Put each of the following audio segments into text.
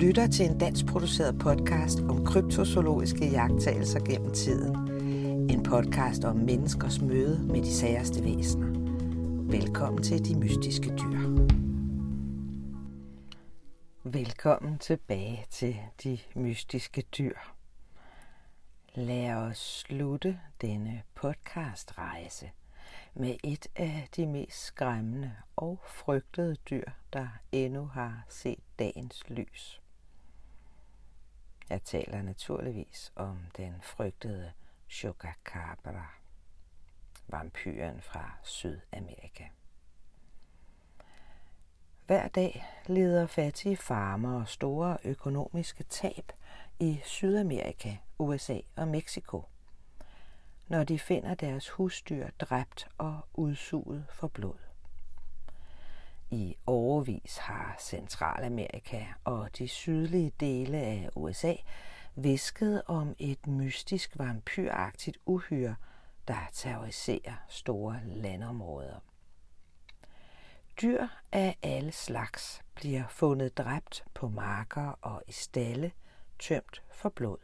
lytter til en dansk produceret podcast om kryptozoologiske jagttagelser gennem tiden. En podcast om menneskers møde med de særste væsener. Velkommen til De Mystiske Dyr. Velkommen tilbage til De Mystiske Dyr. Lad os slutte denne podcastrejse med et af de mest skræmmende og frygtede dyr, der endnu har set dagens lys. Jeg taler naturligvis om den frygtede Chupacabra, vampyren fra Sydamerika. Hver dag lider fattige farmer og store økonomiske tab i Sydamerika, USA og Mexico – når de finder deres husdyr dræbt og udsuget for blod. I overvis har Centralamerika og de sydlige dele af USA visket om et mystisk vampyragtigt uhyre, der terroriserer store landområder. Dyr af alle slags bliver fundet dræbt på marker og i stalle, tømt for blod.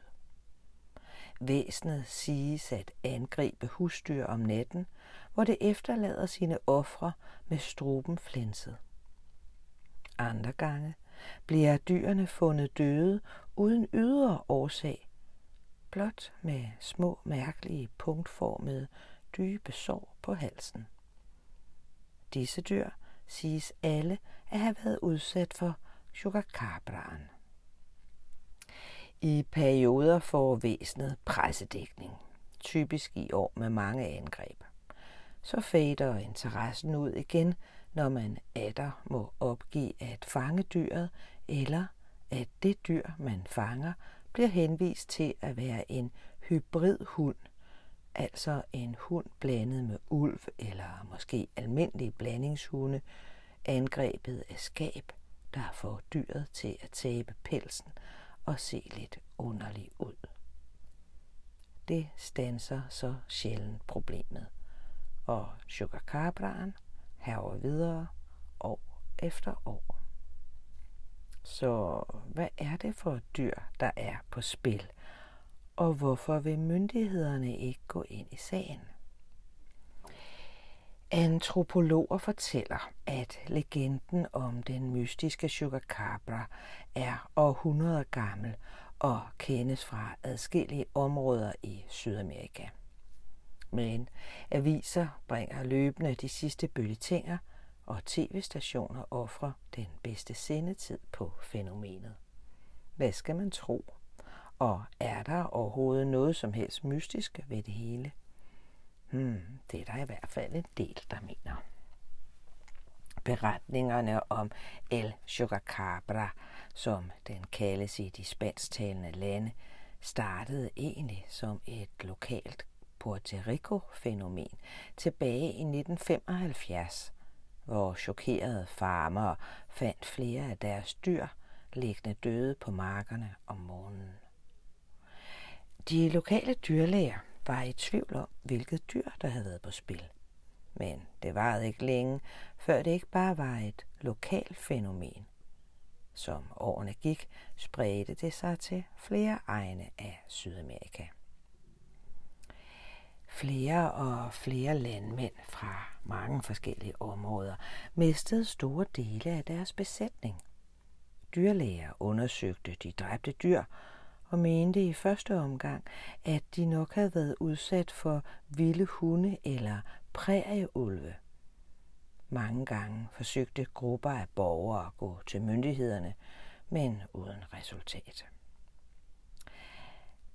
Væsenet siges at angribe husdyr om natten, hvor det efterlader sine ofre med struben flænset. Andre gange bliver dyrene fundet døde uden ydre årsag, blot med små mærkelige punktformede dybe sår på halsen. Disse dyr siges alle at have været udsat for sugarcabraen. I perioder får væsenet pressedækning, typisk i år med mange angreb. Så fader interessen ud igen, når man atter må opgive at fange dyret, eller at det dyr, man fanger, bliver henvist til at være en hybrid hund, altså en hund blandet med ulv eller måske almindelige blandingshunde, angrebet af skab, der får dyret til at tabe pelsen og se lidt underlig ud. Det stanser så sjældent problemet, og sugarcabraen herover videre år efter år. Så hvad er det for dyr, der er på spil, og hvorfor vil myndighederne ikke gå ind i sagen? Antropologer fortæller, at legenden om den mystiske Chupacabra er århundreder gammel og kendes fra adskillige områder i Sydamerika. Men aviser bringer løbende de sidste bølletinger, og tv-stationer offrer den bedste sendetid på fænomenet. Hvad skal man tro? Og er der overhovedet noget som helst mystisk ved det hele? Hmm, det er der i hvert fald en del, der mener. Beretningerne om El Chupacabra, som den kaldes i de spansktalende lande, startede egentlig som et lokalt Puerto Rico-fænomen tilbage i 1975, hvor chokerede farmere fandt flere af deres dyr liggende døde på markerne om morgenen. De lokale dyrlæger var i tvivl om, hvilket dyr, der havde været på spil. Men det varede ikke længe, før det ikke bare var et lokalt fænomen. Som årene gik, spredte det sig til flere egne af Sydamerika. Flere og flere landmænd fra mange forskellige områder mistede store dele af deres besætning. Dyrlæger undersøgte de dræbte dyr og mente i første omgang, at de nok havde været udsat for vilde hunde eller prærieulve. Mange gange forsøgte grupper af borgere at gå til myndighederne, men uden resultat.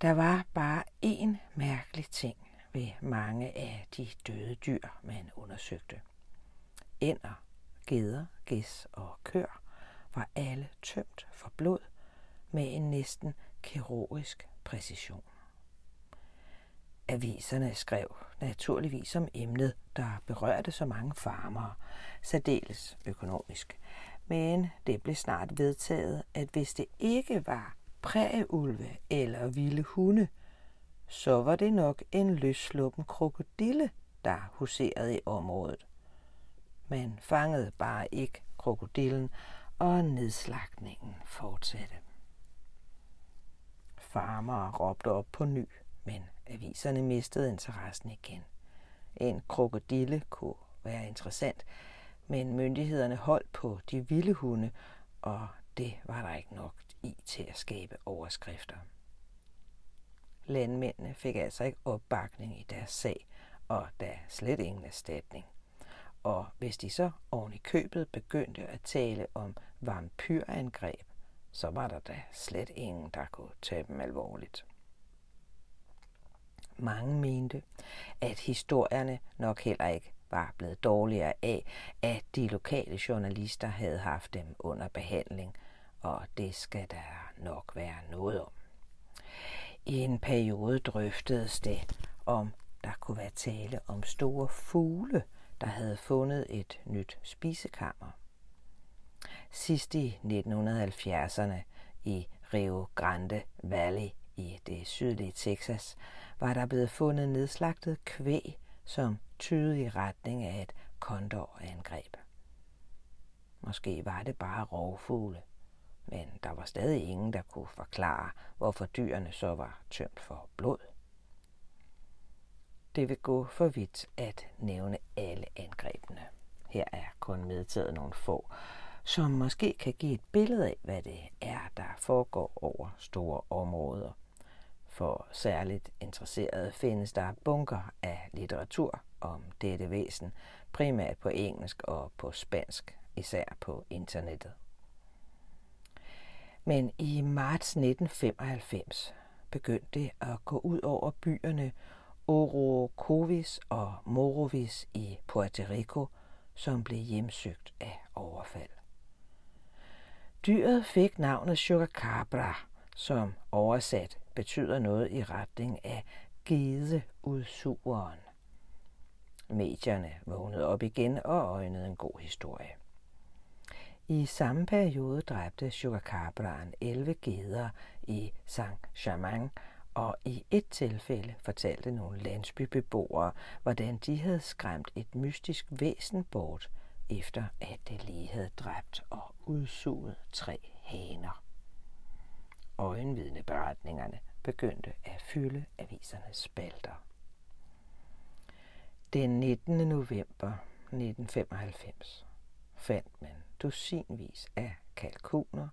Der var bare én mærkelig ting ved mange af de døde dyr, man undersøgte. Ænder, geder, gæs og kør var alle tømt for blod med en næsten kirurgisk præcision. Aviserne skrev naturligvis om emnet, der berørte så mange farmere, særdeles økonomisk. Men det blev snart vedtaget, at hvis det ikke var prærieulve eller vilde hunde, så var det nok en løsluppen krokodille, der huserede i området. Man fangede bare ikke krokodillen, og nedslagningen fortsatte. Farmer råbte op på ny, men aviserne mistede interessen igen. En krokodille kunne være interessant, men myndighederne holdt på de vilde hunde, og det var der ikke nok i til at skabe overskrifter. Landmændene fik altså ikke opbakning i deres sag, og der slet ingen erstatning. Og hvis de så oven i købet begyndte at tale om vampyrangreb, så var der da slet ingen, der kunne tage dem alvorligt. Mange mente, at historierne nok heller ikke var blevet dårligere af, at de lokale journalister havde haft dem under behandling, og det skal der nok være noget om. I en periode drøftedes det, om der kunne være tale om store fugle, der havde fundet et nyt spisekammer. Sidst i 1970'erne i Rio Grande Valley i det sydlige Texas var der blevet fundet nedslagtet kvæg, som tydede i retning af et kondorangreb. Måske var det bare rovfugle, men der var stadig ingen, der kunne forklare, hvorfor dyrene så var tømt for blod. Det vil gå for vidt at nævne alle angrebene. Her er kun medtaget nogle få, som måske kan give et billede af, hvad det er, der foregår over store områder. For særligt interesserede findes der bunker af litteratur om dette væsen, primært på engelsk og på spansk, især på internettet. Men i marts 1995 begyndte det at gå ud over byerne Orocovis og Morovis i Puerto Rico, som blev hjemsøgt af overfald. Dyret fik navnet Chupacabra, som oversat betyder noget i retning af gedeudsugeren. Medierne vågnede op igen og øjnede en god historie. I samme periode dræbte Chukacabraen 11 geder i Saint-Germain, og i et tilfælde fortalte nogle landsbybeboere, hvordan de havde skræmt et mystisk væsen bort, efter at det lige havde dræbt og udsuget tre haner. Øjenvidneberetningerne begyndte at fylde avisernes spalter. Den 19. november 1995 fandt man dusinvis af kalkuner,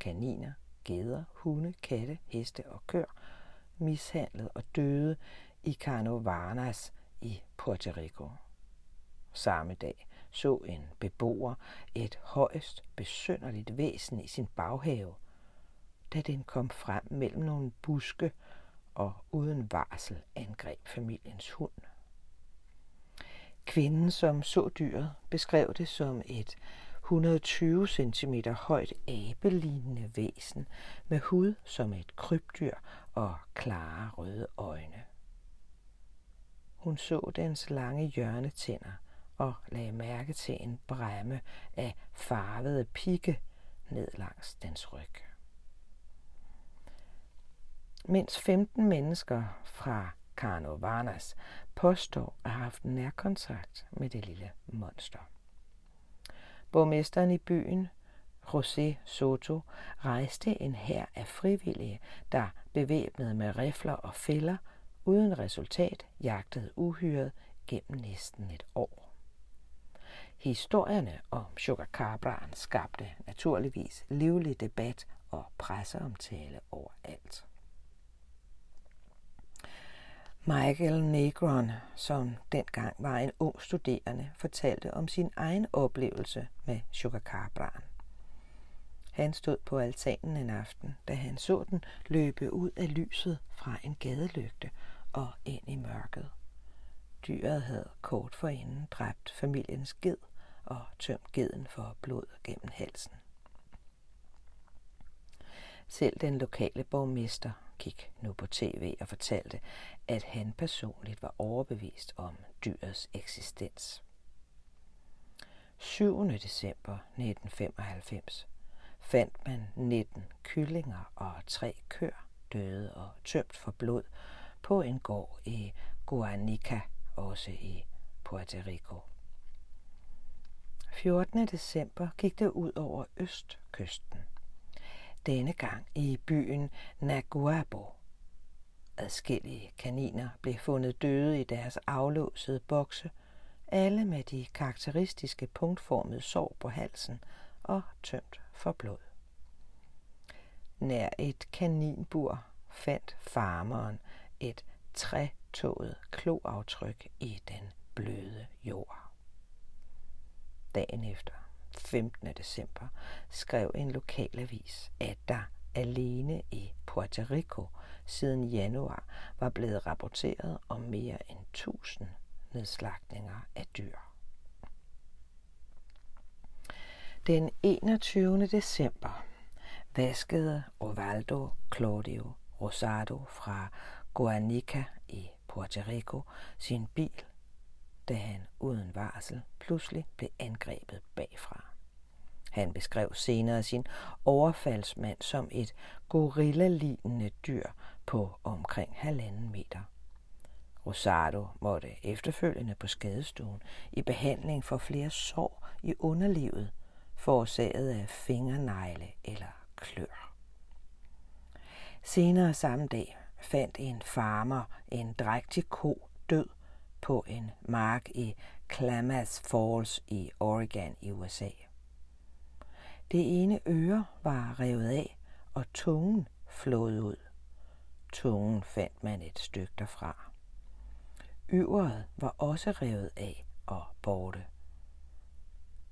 kaniner, geder, hunde, katte, heste og køer, mishandlet og døde i Carnovanas i Puerto Rico. Samme dag så en beboer et højst besynderligt væsen i sin baghave, da den kom frem mellem nogle buske og uden varsel angreb familiens hund. Kvinden, som så dyret, beskrev det som et 120 cm højt abelignende væsen med hud som et krybdyr og klare røde øjne. Hun så dens lange hjørnetænder og lagde mærke til en bremme af farvede pigge ned langs dens ryg. Mens 15 mennesker fra Carnovanas påstår at have haft nærkontakt med det lille monster. Borgmesteren i byen, José Soto, rejste en hær af frivillige, der bevæbnet med rifler og fælder, uden resultat jagtede uhyret gennem næsten et år. Historierne om Cabraen skabte naturligvis livlig debat og presseomtale overalt. Michael Negron, som dengang var en ung studerende, fortalte om sin egen oplevelse med Cabraen. Han stod på altanen en aften, da han så den løbe ud af lyset fra en gadelygte og ind i mørket. Dyret havde kort forinden dræbt familiens ged og tømt geden for blod gennem halsen. Selv den lokale borgmester gik nu på tv og fortalte, at han personligt var overbevist om dyrets eksistens. 7. december 1995 fandt man 19 kyllinger og tre køer døde og tømt for blod på en gård i Guanica, også i Puerto Rico. 14. december gik det ud over østkysten denne gang i byen Naguabo. Adskillige kaniner blev fundet døde i deres aflåsede bokse, alle med de karakteristiske punktformede sår på halsen og tømt for blod. Nær et kaninbur fandt farmeren et trætået kloaftryk i den bløde jord. Dagen efter, 15. december, skrev en lokalavis, at der alene i Puerto Rico siden januar var blevet rapporteret om mere end 1000 nedslagtninger af dyr. Den 21. december vaskede Ovaldo Claudio Rosado fra Guanica i Puerto Rico sin bil, da han uden varsel pludselig blev angrebet bagfra. Han beskrev senere sin overfaldsmand som et gorillalignende dyr på omkring halvanden meter. Rosado måtte efterfølgende på skadestuen i behandling for flere sår i underlivet, forårsaget af fingernegle eller klør. Senere samme dag fandt en farmer en drægtig ko død på en mark i Klamath Falls i Oregon i USA. Det ene øre var revet af, og tungen flået ud. Tungen fandt man et stykke derfra. Øveret var også revet af og borte.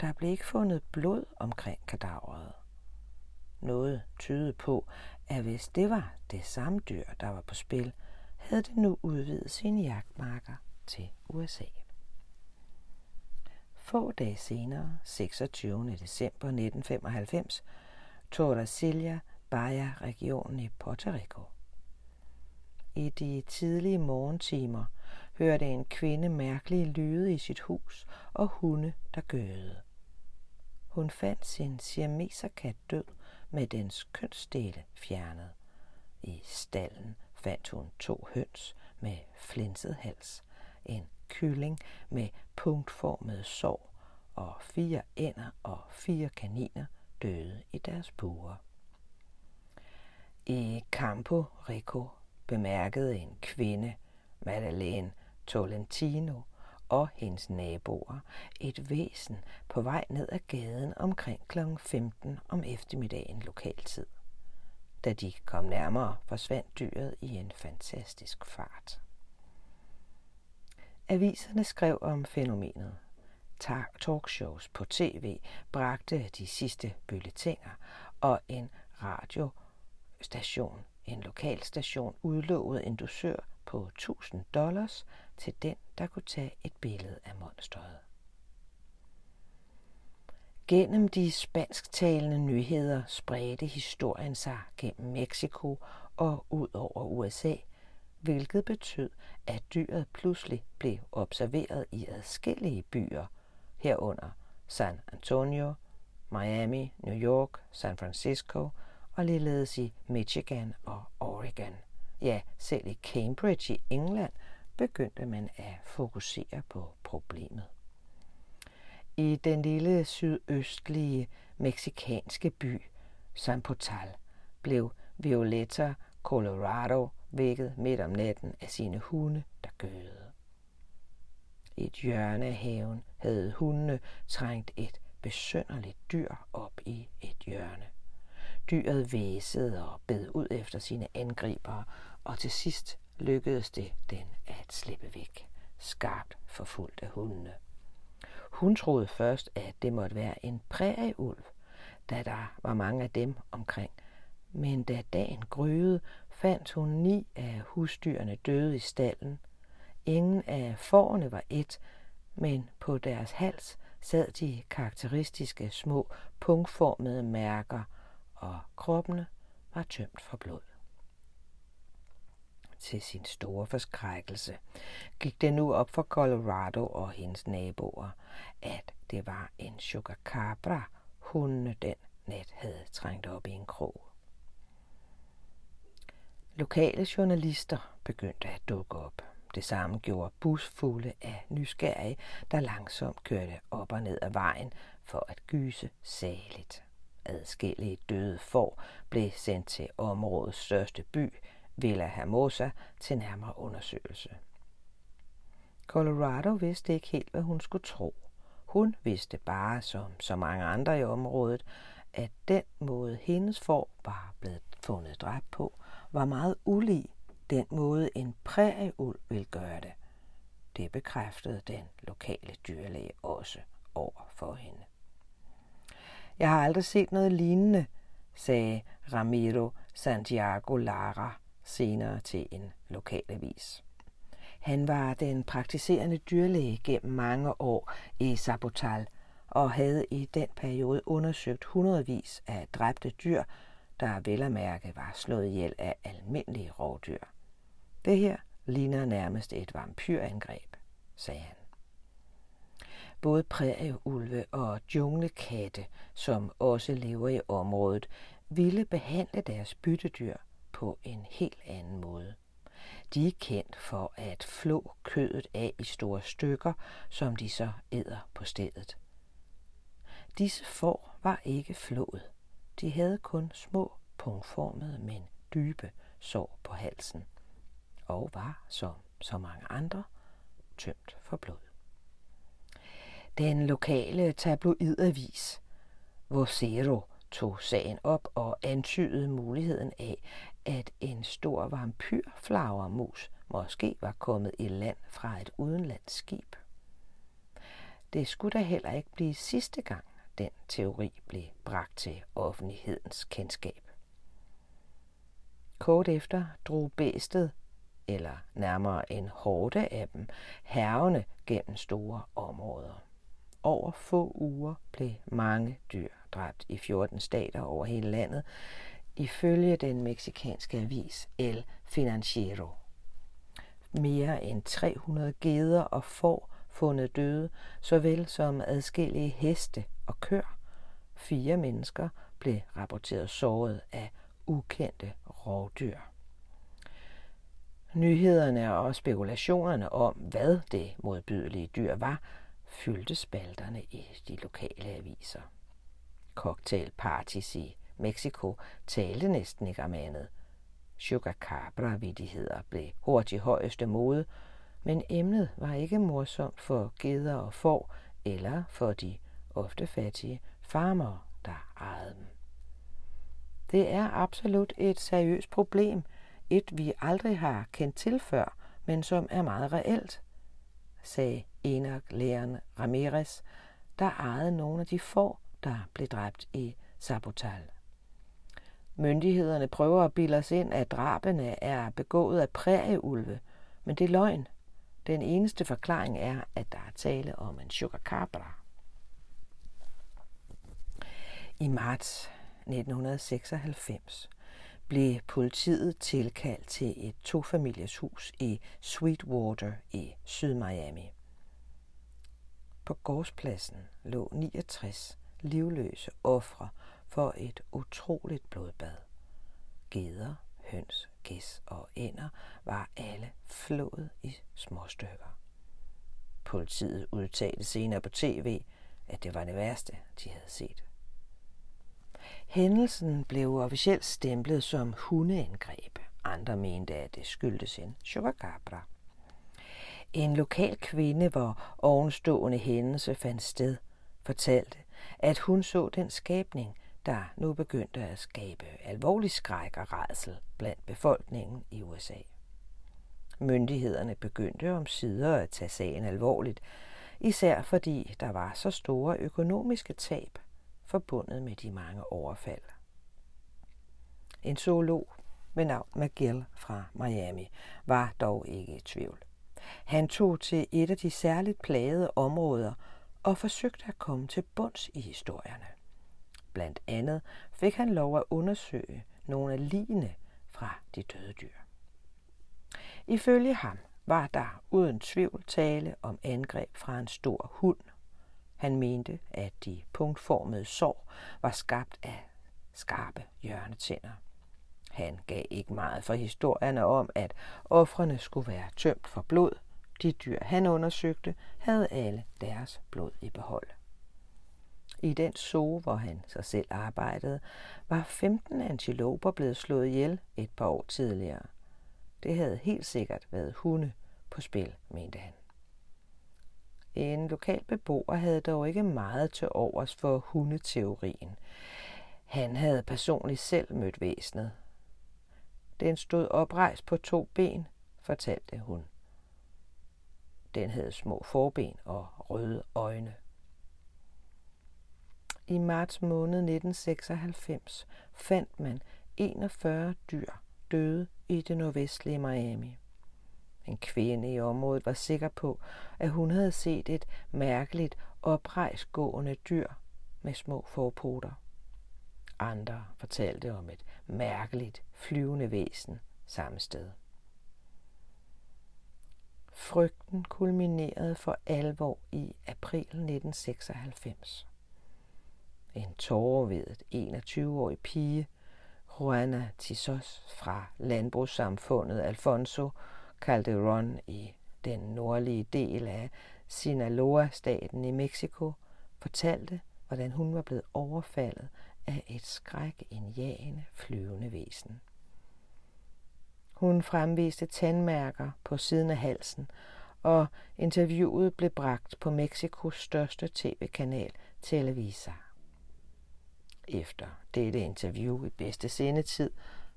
Der blev ikke fundet blod omkring kadaveret. Noget tydede på, at hvis det var det samme dyr, der var på spil, havde det nu udvidet sine jagtmarker til USA. Få dage senere, 26. december 1995, Tordesillas Baja-regionen i Puerto Rico. I de tidlige morgentimer hørte en kvinde mærkelige lyde i sit hus og hunde, der gøede. Hun fandt sin siameserkat død med dens kønsdele fjernet. I stallen fandt hun to høns med flinset hals, en kylling med punktformede sår og fire ænder og fire kaniner døde i deres buer. I Campo Rico bemærkede en kvinde, Madeleine Tolentino, og hendes naboer et væsen på vej ned ad gaden omkring kl. 15 om eftermiddagen lokaltid. Da de kom nærmere, forsvandt dyret i en fantastisk fart. Aviserne skrev om fænomenet. Talkshows på tv bragte de sidste bølletænger, og en radiostation, en lokalstation, udlovede en dusør på 1000 dollars til den, der kunne tage et billede af monstret. Gennem de spansktalende nyheder spredte historien sig gennem Mexico og ud over USA, hvilket betød, at dyret pludselig blev observeret i adskillige byer, herunder San Antonio, Miami, New York, San Francisco og ligeledes i Michigan og Oregon. Ja, selv i Cambridge i England begyndte man at fokusere på problemet. I den lille sydøstlige meksikanske by San Potal blev Violetta Colorado vækket midt om natten af sine hunde, der gøede. I et hjørne af haven havde hundene trængt et besønderligt dyr op i et hjørne. Dyret væsede og bed ud efter sine angribere, og til sidst lykkedes det den at slippe væk, skarpt forfulgt af hundene. Hun troede først, at det måtte være en prærieulv, da der var mange af dem omkring. Men da dagen gryede, fandt hun ni af husdyrene døde i stallen. Ingen af forerne var et, men på deres hals sad de karakteristiske små punktformede mærker, og kroppene var tømt for blod til sin store forskrækkelse gik det nu op for Colorado og hendes naboer, at det var en chupacabra, hundene den net havde trængt op i en krog. Lokale journalister begyndte at dukke op. Det samme gjorde busfulde af nysgerrige, der langsomt kørte op og ned ad vejen for at gyse saligt. Adskillige døde får blev sendt til områdets største by, Villa Hermosa, til nærmere undersøgelse. Colorado vidste ikke helt, hvad hun skulle tro. Hun vidste bare, som så mange andre i området, at den måde hendes får var blevet fundet dræbt på, var meget ulig den måde en prærieulv vil gøre det. Det bekræftede den lokale dyrlæge også over for hende. Jeg har aldrig set noget lignende, sagde Ramiro Santiago Lara senere til en lokalavis. Han var den praktiserende dyrlæge gennem mange år i Sabotal og havde i den periode undersøgt hundredvis af dræbte dyr, der vel at mærke var slået ihjel af almindelige rovdyr. Det her ligner nærmest et vampyrangreb, sagde han. Både prærieulve og junglekatte, som også lever i området, ville behandle deres byttedyr på en helt anden måde. De er kendt for at flå kødet af i store stykker, som de så æder på stedet. Disse får var ikke flået. De havde kun små, punktformede, men dybe sår på halsen og var, som så mange andre, tømt for blod. Den lokale tabloidavis, Vocero, tog sagen op og antydede muligheden af, at en stor vampyrflagermus måske var kommet i land fra et udenlandsk skib. Det skulle da heller ikke blive sidste gang, den teori blev bragt til offentlighedens kendskab. Kort efter drog bæstet, eller nærmere en hårde af dem, hervende gennem store områder. Over få uger blev mange dyr dræbt i 14 stater over hele landet, ifølge den meksikanske avis El Financiero. Mere end 300 geder og får fundet døde, såvel som adskillige heste og kør. Fire mennesker blev rapporteret såret af ukendte rovdyr. Nyhederne og spekulationerne om, hvad det modbydelige dyr var, fyldte spalterne i de lokale aviser. Cocktailparties i Mexico talte næsten ikke om andet. Sugar Cabra-vidigheder blev hurtigt højeste mode, men emnet var ikke morsomt for geder og får eller for de ofte fattige farmere, der ejede dem. Det er absolut et seriøst problem, et vi aldrig har kendt til før, men som er meget reelt, sagde Enoch læreren Ramirez, der ejede nogle af de får, der blev dræbt i Sabotal. Myndighederne prøver at bilde os ind, at drabene er begået af prærieulve, men det er løgn. Den eneste forklaring er, at der er tale om en sugar cabra. I marts 1996 blev politiet tilkaldt til et tofamilies hus i Sweetwater i Syd-Miami. På gårdspladsen lå 69 livløse ofre for et utroligt blodbad. Geder, høns, gæs og ænder var alle flået i små stykker. Politiet udtalte senere på tv, at det var det værste, de havde set. Hændelsen blev officielt stemplet som hundeangreb. Andre mente, at det skyldtes en chupacabra. En lokal kvinde, hvor ovenstående hændelse fandt sted, fortalte, at hun så den skabning, der nu begyndte at skabe alvorlig skræk og rædsel blandt befolkningen i USA. Myndighederne begyndte om sider at tage sagen alvorligt, især fordi der var så store økonomiske tab forbundet med de mange overfald. En zoolog med navn McGill fra Miami var dog ikke i tvivl. Han tog til et af de særligt plagede områder og forsøgte at komme til bunds i historierne. Blandt andet fik han lov at undersøge nogle af ligene fra de døde dyr. Ifølge ham var der uden tvivl tale om angreb fra en stor hund. Han mente, at de punktformede sår var skabt af skarpe hjørnetænder. Han gav ikke meget for historierne om, at offrene skulle være tømt for blod. De dyr, han undersøgte, havde alle deres blod i behold. I den zoo, hvor han sig selv arbejdede, var 15 antiloper blevet slået ihjel et par år tidligere. Det havde helt sikkert været hunde på spil, mente han. En lokal beboer havde dog ikke meget til overs for hundeteorien. Han havde personligt selv mødt væsenet. Den stod oprejst på to ben, fortalte hun. Den havde små forben og røde øjne. I marts måned 1996 fandt man 41 dyr døde i det nordvestlige Miami. En kvinde i området var sikker på, at hun havde set et mærkeligt oprejsgående dyr med små forpoter. Andre fortalte om et mærkeligt flyvende væsen samme sted. Frygten kulminerede for alvor i april 1996. En tårervedet 21-årig pige, Juana Tisos fra landbrugssamfundet Alfonso Calderon i den nordlige del af Sinaloa-staten i Mexico, fortalte, hvordan hun var blevet overfaldet af et skrækindjagende flyvende væsen. Hun fremviste tandmærker på siden af halsen, og interviewet blev bragt på Mexikos største tv-kanal Televisa. Efter dette interview i bedste sendetid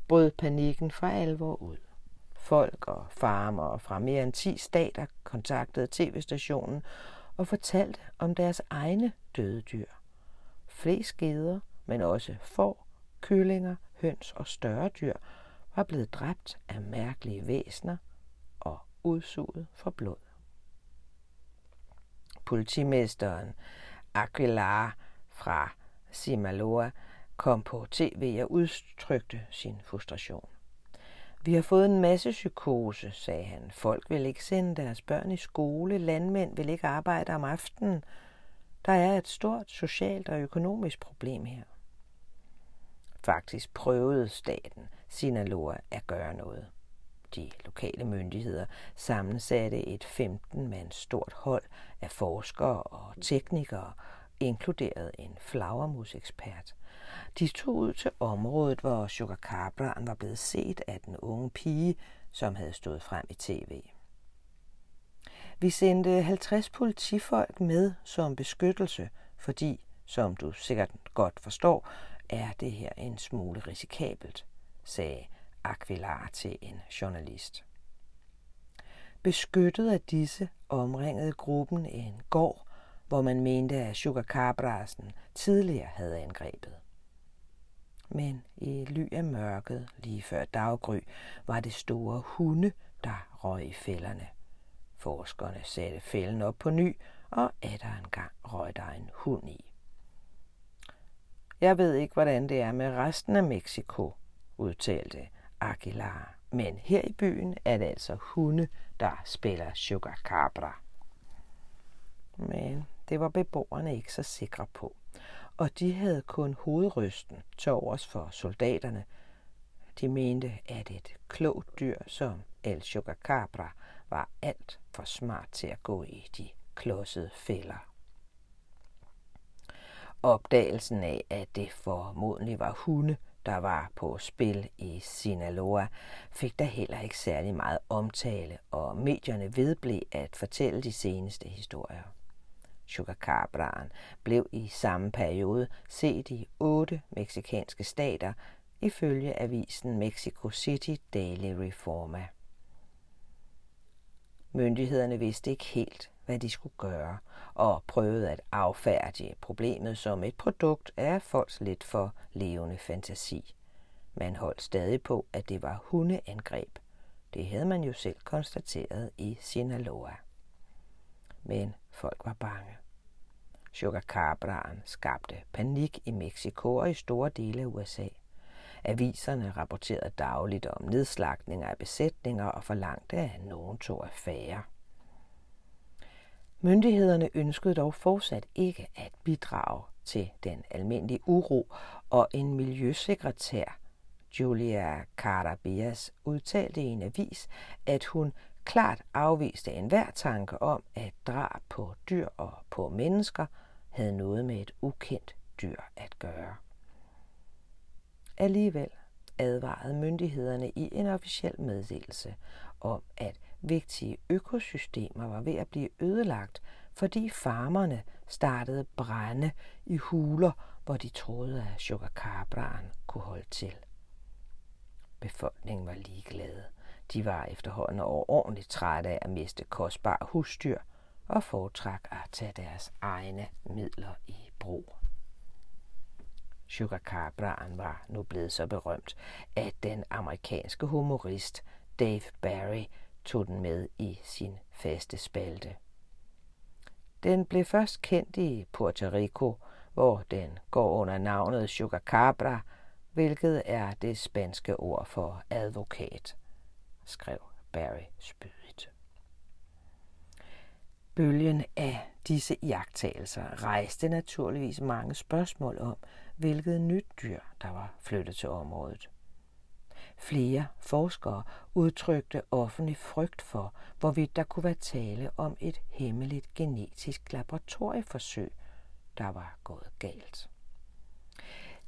brød panikken for alvor ud. Folk og farmer fra mere end 10 stater kontaktede tv-stationen og fortalte om deres egne døde dyr. Flest geder, men også får, kyllinger, høns og større dyr var blevet dræbt af mærkelige væsner og udsuget for blod. Politimesteren Aguilar fra Simaloa kom på tv og udtrykte sin frustration. Vi har fået en masse psykose, sagde han. Folk vil ikke sende deres børn i skole, landmænd vil ikke arbejde om aftenen. Der er et stort socialt og økonomisk problem her. Faktisk prøvede staten Sinaloa at gøre noget. De lokale myndigheder sammensatte et 15-mands stort hold af forskere og teknikere, inkluderet en flagermusekspert. De tog ud til området, hvor Sugar var blevet set af den unge pige, som havde stået frem i tv. Vi sendte 50 politifolk med som beskyttelse, fordi, som du sikkert godt forstår, er det her en smule risikabelt, sagde Aquilar til en journalist. Beskyttet af disse omringede gruppen en gård, hvor man mente, at Sugar Cabrasen tidligere havde angrebet. Men i ly af mørket, lige før daggry, var det store hunde, der røg i fælderne. Forskerne satte fælden op på ny, og atter en gang røg der en hund i. Jeg ved ikke, hvordan det er med resten af Mexico, udtalte Aguilar. Men her i byen er det altså hunde, der spiller Sugar Cabra. Men det var beboerne ikke så sikre på. Og de havde kun hovedrysten til overs for soldaterne. De mente, at et klogt dyr som El Sugar var alt for smart til at gå i de klodsede fælder. Opdagelsen af, at det formodentlig var hunde, der var på spil i Sinaloa, fik der heller ikke særlig meget omtale, og medierne vedblev at fortælle de seneste historier. Cabraen blev i samme periode set i otte meksikanske stater, ifølge avisen Mexico City Daily Reforma. Myndighederne vidste ikke helt, hvad de skulle gøre, og prøvede at affærdige problemet som et produkt af folks lidt for levende fantasi. Man holdt stadig på, at det var hundeangreb. Det havde man jo selv konstateret i Sinaloa. Men folk var bange. Sugar skabte panik i Mexico og i store dele af USA. Aviserne rapporterede dagligt om nedslagninger af besætninger og forlangte, at nogen tog affære. Myndighederne ønskede dog fortsat ikke at bidrage til den almindelige uro, og en miljøsekretær, Julia Carabias, udtalte i en avis, at hun klart afviste enhver tanke om, at drab på dyr og på mennesker havde noget med et ukendt dyr at gøre. Alligevel advarede myndighederne i en officiel meddelelse om, at vigtige økosystemer var ved at blive ødelagt, fordi farmerne startede brænde i huler, hvor de troede, at sugarcabraen kunne holde til. Befolkningen var ligeglade. De var efterhånden overordentligt trætte af at miste kostbare husdyr og foretrak at tage deres egne midler i brug. Sugarcabraen var nu blevet så berømt, at den amerikanske humorist Dave Barry tog den med i sin faste spalte. Den blev først kendt i Puerto Rico, hvor den går under navnet Sugarcabra, hvilket er det spanske ord for advokat, skrev Barry spydigt. Bølgen af disse jagttagelser rejste naturligvis mange spørgsmål om, hvilket nyt dyr, der var flyttet til området. Flere forskere udtrykte offentlig frygt for, hvorvidt der kunne være tale om et hemmeligt genetisk laboratorieforsøg, der var gået galt.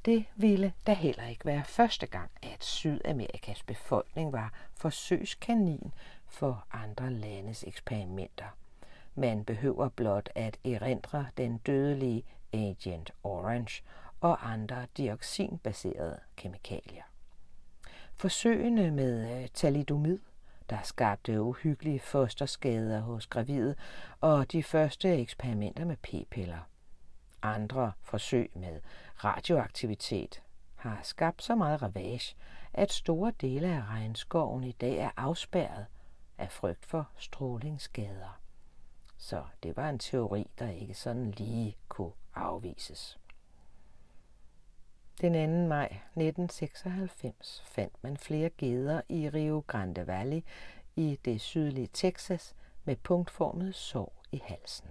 Det ville da heller ikke være første gang, at Sydamerikas befolkning var forsøgskanin for andre landes eksperimenter. Man behøver blot at erindre den dødelige Agent Orange og andre dioxinbaserede kemikalier. Forsøgene med talidomid, thalidomid, der skabte uhyggelige fosterskader hos gravide, og de første eksperimenter med p-piller. Andre forsøg med radioaktivitet har skabt så meget ravage, at store dele af regnskoven i dag er afspærret af frygt for strålingsskader. Så det var en teori, der ikke sådan lige kunne afvises. Den 2. maj 1996 fandt man flere geder i Rio Grande Valley i det sydlige Texas med punktformet sår i halsen.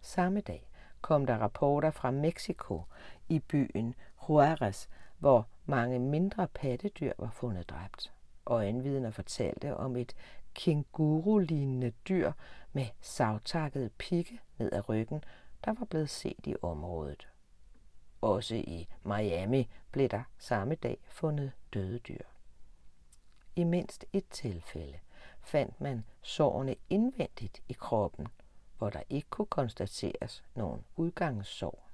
Samme dag kom der rapporter fra Mexico i byen Juarez, hvor mange mindre pattedyr var fundet dræbt. Øjenvidner fortalte om et kænguru-lignende dyr med savtakkede pigge ned ad ryggen, der var blevet set i området. Også i Miami blev der samme dag fundet døde dyr. I mindst et tilfælde fandt man sårene indvendigt i kroppen, hvor der ikke kunne konstateres nogen udgangssår.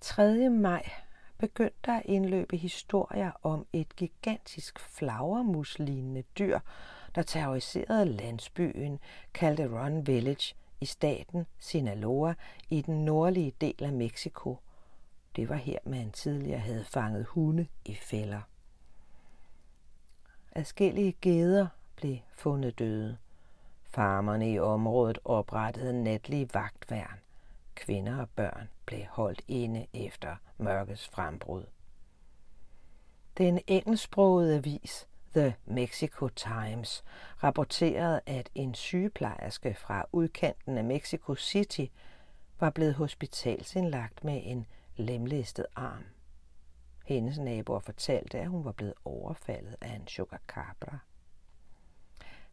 3. maj begyndte der at indløbe historier om et gigantisk flagermuslignende dyr, der terroriserede landsbyen Calderon Village i staten Sinaloa i den nordlige del af Mexico. Det var her, man tidligere havde fanget hunde i fælder. Adskillige geder blev fundet døde. Farmerne i området oprettede natlige vagtværn. Kvinder og børn blev holdt inde efter mørkets frembrud. Den engelsksprogede avis The Mexico Times rapporterede, at en sygeplejerske fra udkanten af Mexico City var blevet hospitalsindlagt med en lemlæstet arm. Hendes naboer fortalte, at hun var blevet overfaldet af en chupacabra.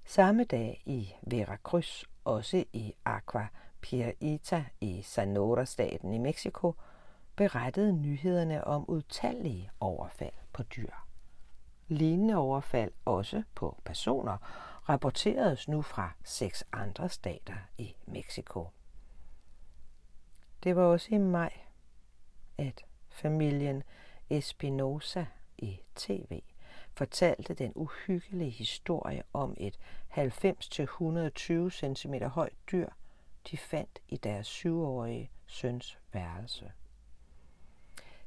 Samme dag i Veracruz, også i Aqua Prieta i Sonora-staten i Mexico, berettede nyhederne om utallige overfald på dyr. Lignende overfald også på personer rapporteredes nu fra seks andre stater i Mexico. Det var også i maj, at familien Espinosa i tv fortalte den uhyggelige historie om et 90-120 cm højt dyr, de fandt i deres syvårige søns værelse.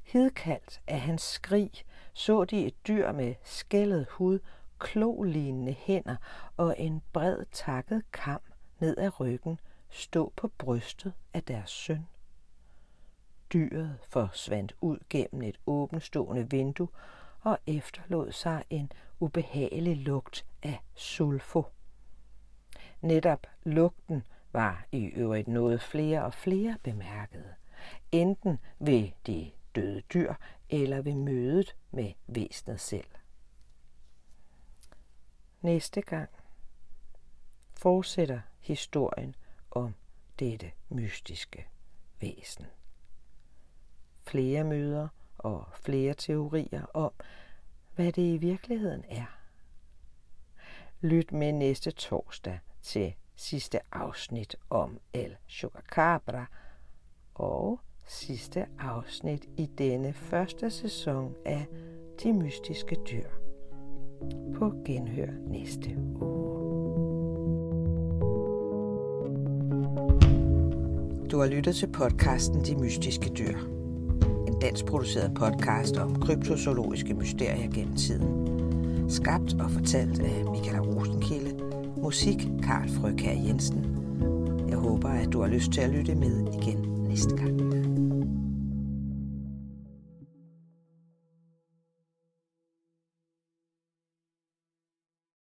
Hidkaldt af hans skrig så de et dyr med skællet hud, klolignende hænder og en bred takket kam ned ad ryggen stå på brystet af deres søn. Dyret forsvandt ud gennem et åbenstående vindue og efterlod sig en ubehagelig lugt af sulfo. Netop lugten var i øvrigt noget flere og flere bemærkede, enten ved de døde dyr eller ved mødet med væsenet selv. Næste gang fortsætter historien om dette mystiske væsen. Flere møder og flere teorier om, hvad det i virkeligheden er. Lyt med næste torsdag til sidste afsnit om El Chupacabra og sidste afsnit i denne første sæson af De Mystiske Dyr. På genhør næste uge. Du har lyttet til podcasten De Mystiske Dyr. En dansk produceret podcast om kryptozoologiske mysterier gennem tiden. Skabt og fortalt af Michael Rosenkilde. Musik Karl Frøkær Jensen. Jeg håber, at du har lyst til at lytte med igen næste gang.